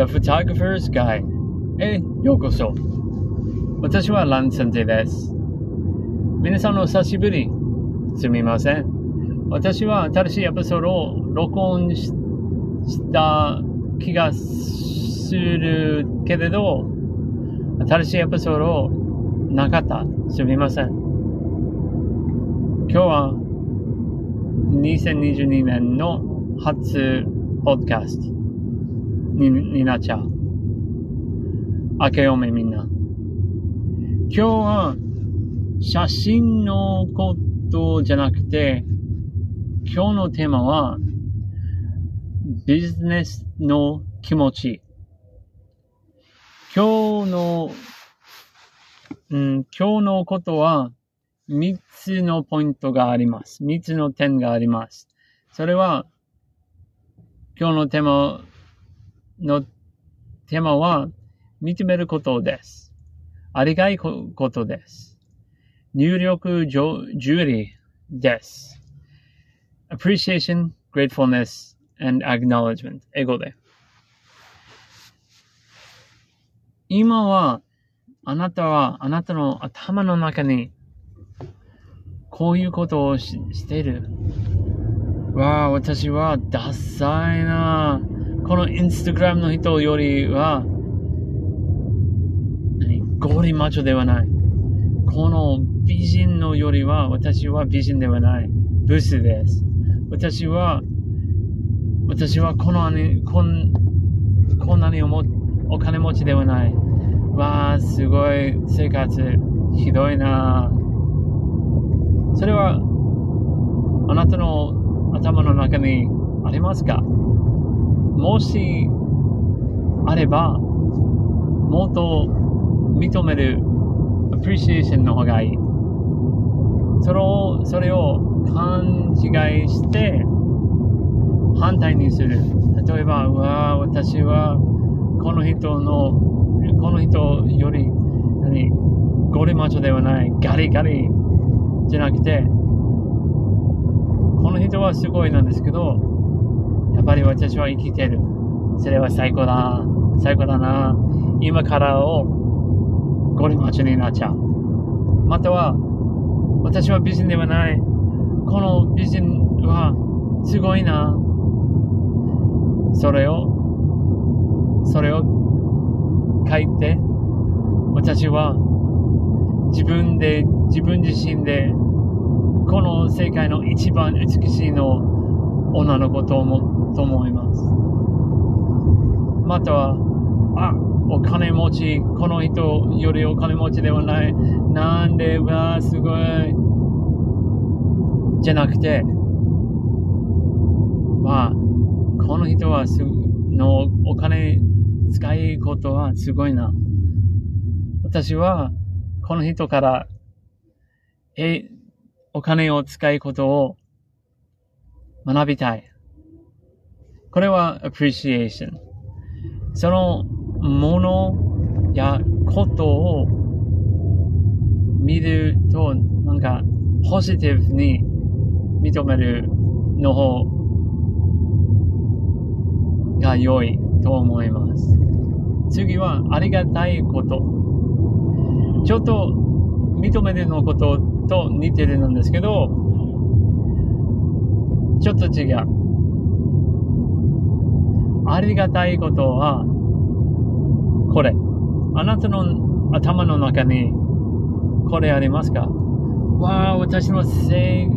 The Photographer's Guide へようこそ。私はラン先生です。皆さんお久しぶり。すみません。私は新しいエピソードを録音した気がするけれど、新しいエピソードなかった。すみません。今日は2022年の初ポッドキャストにになっちゃう。明けおめみんな。今日は写真のことじゃなくて、今日のテーマはビジネスの気持ち。今日の、うん、今日のことは3つのポイントがあります。3つの点があります。それは、今日のテーマのテーマは、認めることです。ありがいことです。入力上理です。appreciation, gratefulness, and acknowledgement 英語で。今は、あなたは、あなたの頭の中に、こういうことをししている。わあ、私はダサいなこのインスタグラムの人よりは、ゴリマチョではない。この美人のよりは、私は美人ではない。ブスです。私は、私はこのこん、こんなにおもお金持ちではない。わあ、すごい生活、ひどいなそれは、あなたの頭の中にありますか？もし、あれば、もっと認める appreciation の方がいい。それを、それを勘違いして、反対にする。例えば、うわ私は、この人の、この人より、何、ゴリマチョではない、ガリガリじゃなくて、この人はすごいなんですけど、やっぱり私は生きてる。それは最高だ。最高だな。今からをゴリマチになっちゃう。または、私は美人ではない。この美人はすごいな。それを、それを書いて、私は自分で、自分自身で、この世界の一番美しいの女の子と思と思います。または、あ、お金持ち、この人よりお金持ちではない。なんで、わあすごい。じゃなくて、まあ、この人はすのお金使いことはすごいな。私はこの人からえお金を使いことを学びたい。これは appreciation。そのものやことを見るとなんかポジティブに認めるの方が良いと思います。次は、ありがたいこと。ちょっと、認めるのことと似てるんですけど、ちょっと違う。ありがたいことは、これ。あなたの頭の中に、これありますか？わあ、私のせい、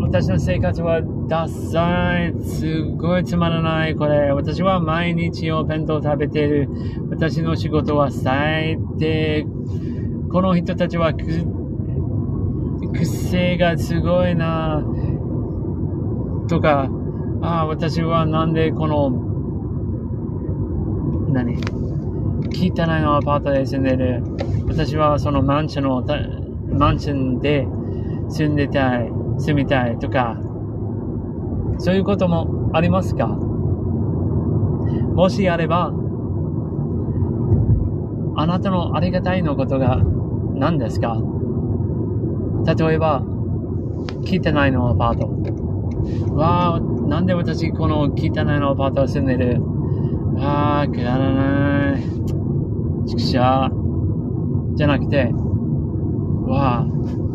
私の生活はダサい。すごいつまらない、これ。私は毎日お弁当食べてる。私の仕事は最低。この人たちはく、癖がすごいな。とか、ああ、私はなんでこの、何？汚いのアパートで住んでる。私はそのマンションの、マンションで住んでたい。住みたいとか、そういうこともありますか？もしあれば、あなたのありがたいのことが何ですか？例えば、汚いのアパート。わあ、なんで私この汚いのアパートを住んでるああ、くだらない。畜生。じゃなくて、わあ、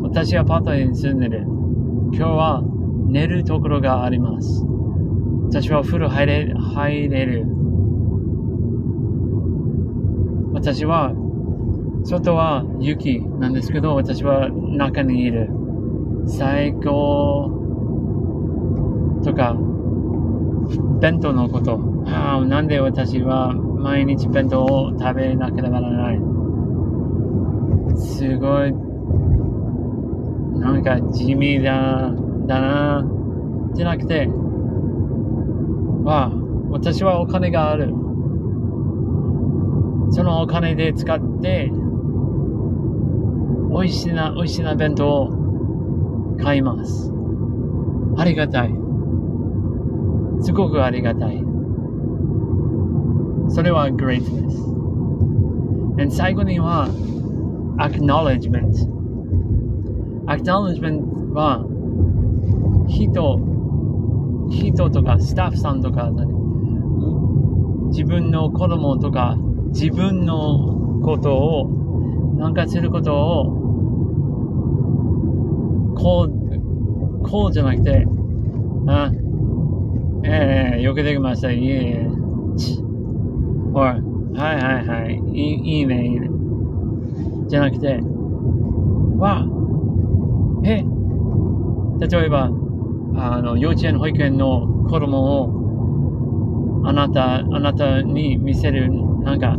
私はパートに住んでる。今日は寝るところがあります。私はお風呂入れ、入れる。私は、外は雪なんですけど、私は中にいる。最高。とか、弁当のこと。ああ、なんで私は毎日弁当を食べなければならない？すごい、なんか地味だ、だな。じゃなくて、わあ、私はお金がある。そのお金で使って、美味しいな、美味しいな弁当を買います。ありがたい。すごくありがたい。それは greatness。And 最後には acknowledgement。acknowledgement は人、人とかスタッフさんとか自分の子供とか自分のことをなんかすることをこう、こうじゃなくて、あ、ええよくできました。いえいえ。ちおい、はいはいはい。いいいいね、いいね。じゃなくて、わえ、例えば、あの、幼稚園、保育園の子供を、あなた、あなたに見せる、なんか、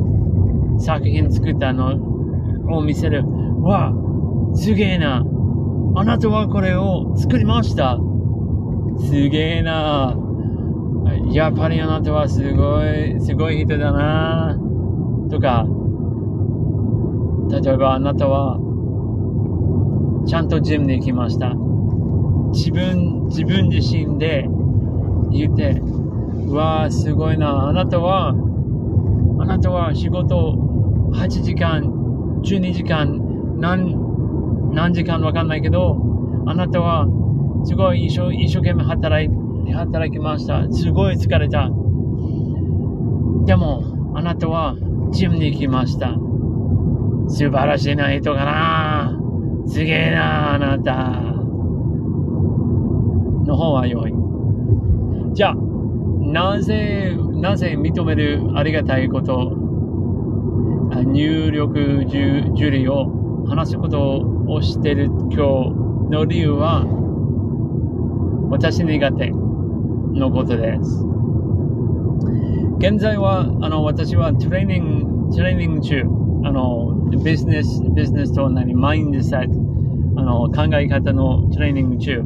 作品作ったのを見せる。わすげえな。あなたはこれを作りました。すげえな。やっぱりあなたはすごい、すごい人だな。とか、例えばあなたは、ちゃんとジムに行きました。自分、自分自身で言って、うわあ、すごいな。あなたは、あなたは仕事8時間、12時間、何、何時間わかんないけど、あなたはすごい一生一生懸命働いて働きました。すごい疲れた。でも、あなたはジムに行きました。素晴らしいな人かな。すげえな、あなた。の方は良い。じゃあ、なぜ、なぜ認めるありがたいこと、入力受理を話すことをしてる今日の理由は、私苦手のことです。現在は、あの、私はトレーニング、トレーニング中、あの、ビジネス、ビジネスと何、マインドセット、あの、考え方のトレーニング中。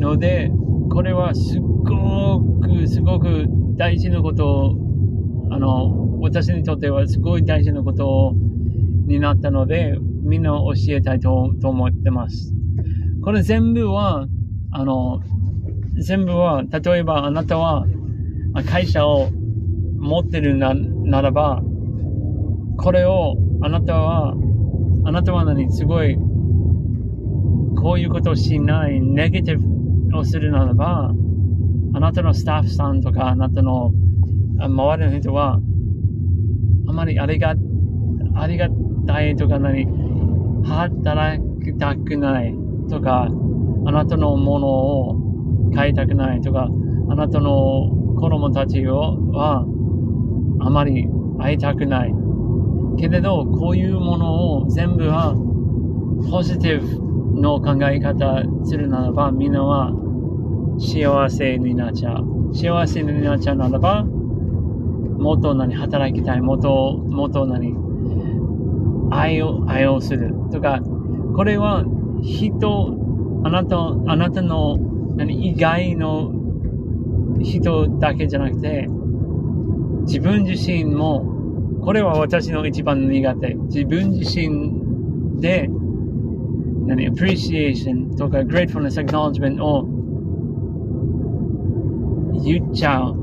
ので、これはすっごく、すごく大事なことを、あの、私にとってはすごい大事なことになったので、みんな教えたいとと思ってます。これ全部は、あの、全部は、例えばあなたは会社を持ってるなならば、これをあなたは、あなたは何すごい、こういうことをしない、ネガティブをするならば、あなたのスタッフさんとか、あなたの周りの人は、あまりありが、ありがたいとか何、働きたくないとか、あなたのものを買いたくないとか、あなたの子供たちをは、あまり会いたくない。けれど、こういうものを全部は、ポジティブの考え方するならば、みんなは幸せになっちゃう。幸せになっちゃうならば、もっと何働きたい、もっと、もっと何愛を、愛をする。とか、これは人、あなた、あなたの何以外の人だけじゃなくて、自分自身も、これは私の一番苦手。自分自身で、何、appreciation とか gratefulness acknowledgement を言っちゃう。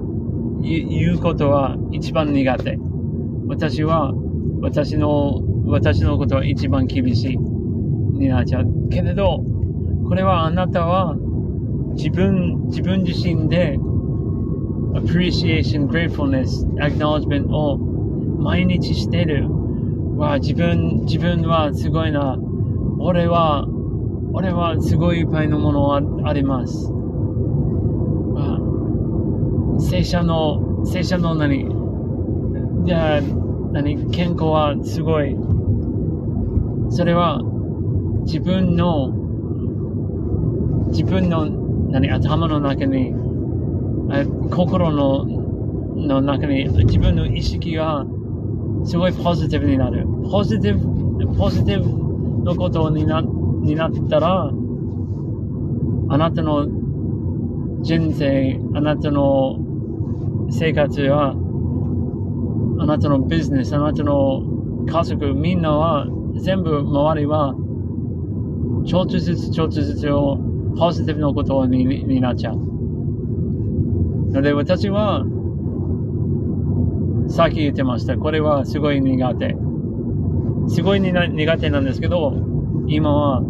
言うことは一番苦手。私は、私の、私のことは一番厳しい。になっちゃう。けれど、これはあなたは自分、自分自身で appreciation, gratefulness, acknowledgement を毎日してる。わ、自分、自分はすごいな。俺は、俺はすごいいっぱいのものはあります。聖書の、聖書の何？じゃあ、何？健康はすごい。それは自分の、自分の何頭の中に、心のの中に自分の意識がすごいポジティブになる。ポジティブ、ポジティブのことになになったら、あなたの人生、あなたの生活は、あなたのビジネス、あなたの家族、みんなは、全部周りは、ちょっとずつちょっとずつをポジティブなことにになっちゃう。ので私は、さっき言ってました。これはすごい苦手。すごい苦手なんですけど、今は、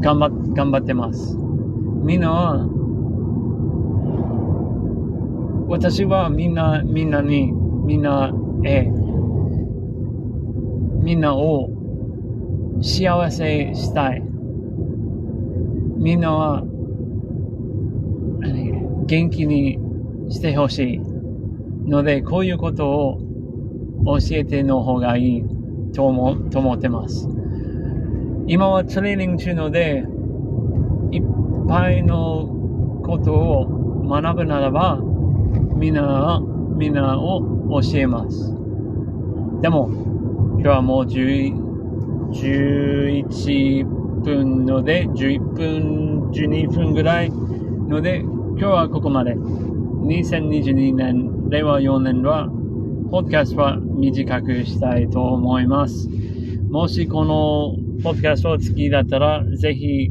頑張頑張ってます。みんなは、私はみんな、みんなに、みんなへ、みんなを幸せしたい。みんなは、元気にしてほしい。ので、こういうことを教えての方がいいと思と思ってます。今はトレーニング中ので、いっぱいのことを学ぶならば、みんな、みんなを教えます。でも、今日はもう11分ので、11分、12分ぐらいので、今日はここまで。2022年、令和4年は、ポッドキャストは短くしたいと思います。もしこのポッドキャストを好きだったら、ぜひ、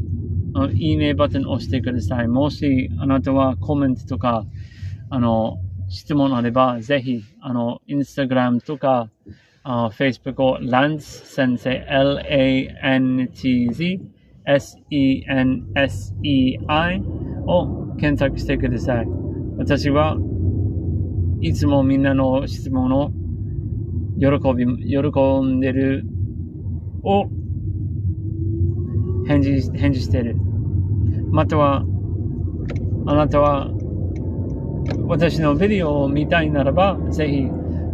いいねボタンを押してください。もしあなたはコメントとか、あの、質問あれば、ぜひ、あの、インスタグラムとか、あ Facebook を Lance 先生、L-A-N-T-Z、S-E-N-S-E-I を検索してください。私はいつもみんなの質問を喜び、喜んでるを返事、返事してる。または、あなたは私のビデオを見たいならば、ぜひ、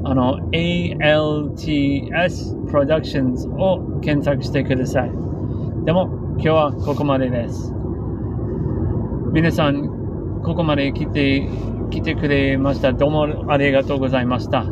あの、ALTS Productions を検索してください。でも、今日はここまでです。皆さん、ここまで来て、来てくれました。どうもありがとうございました。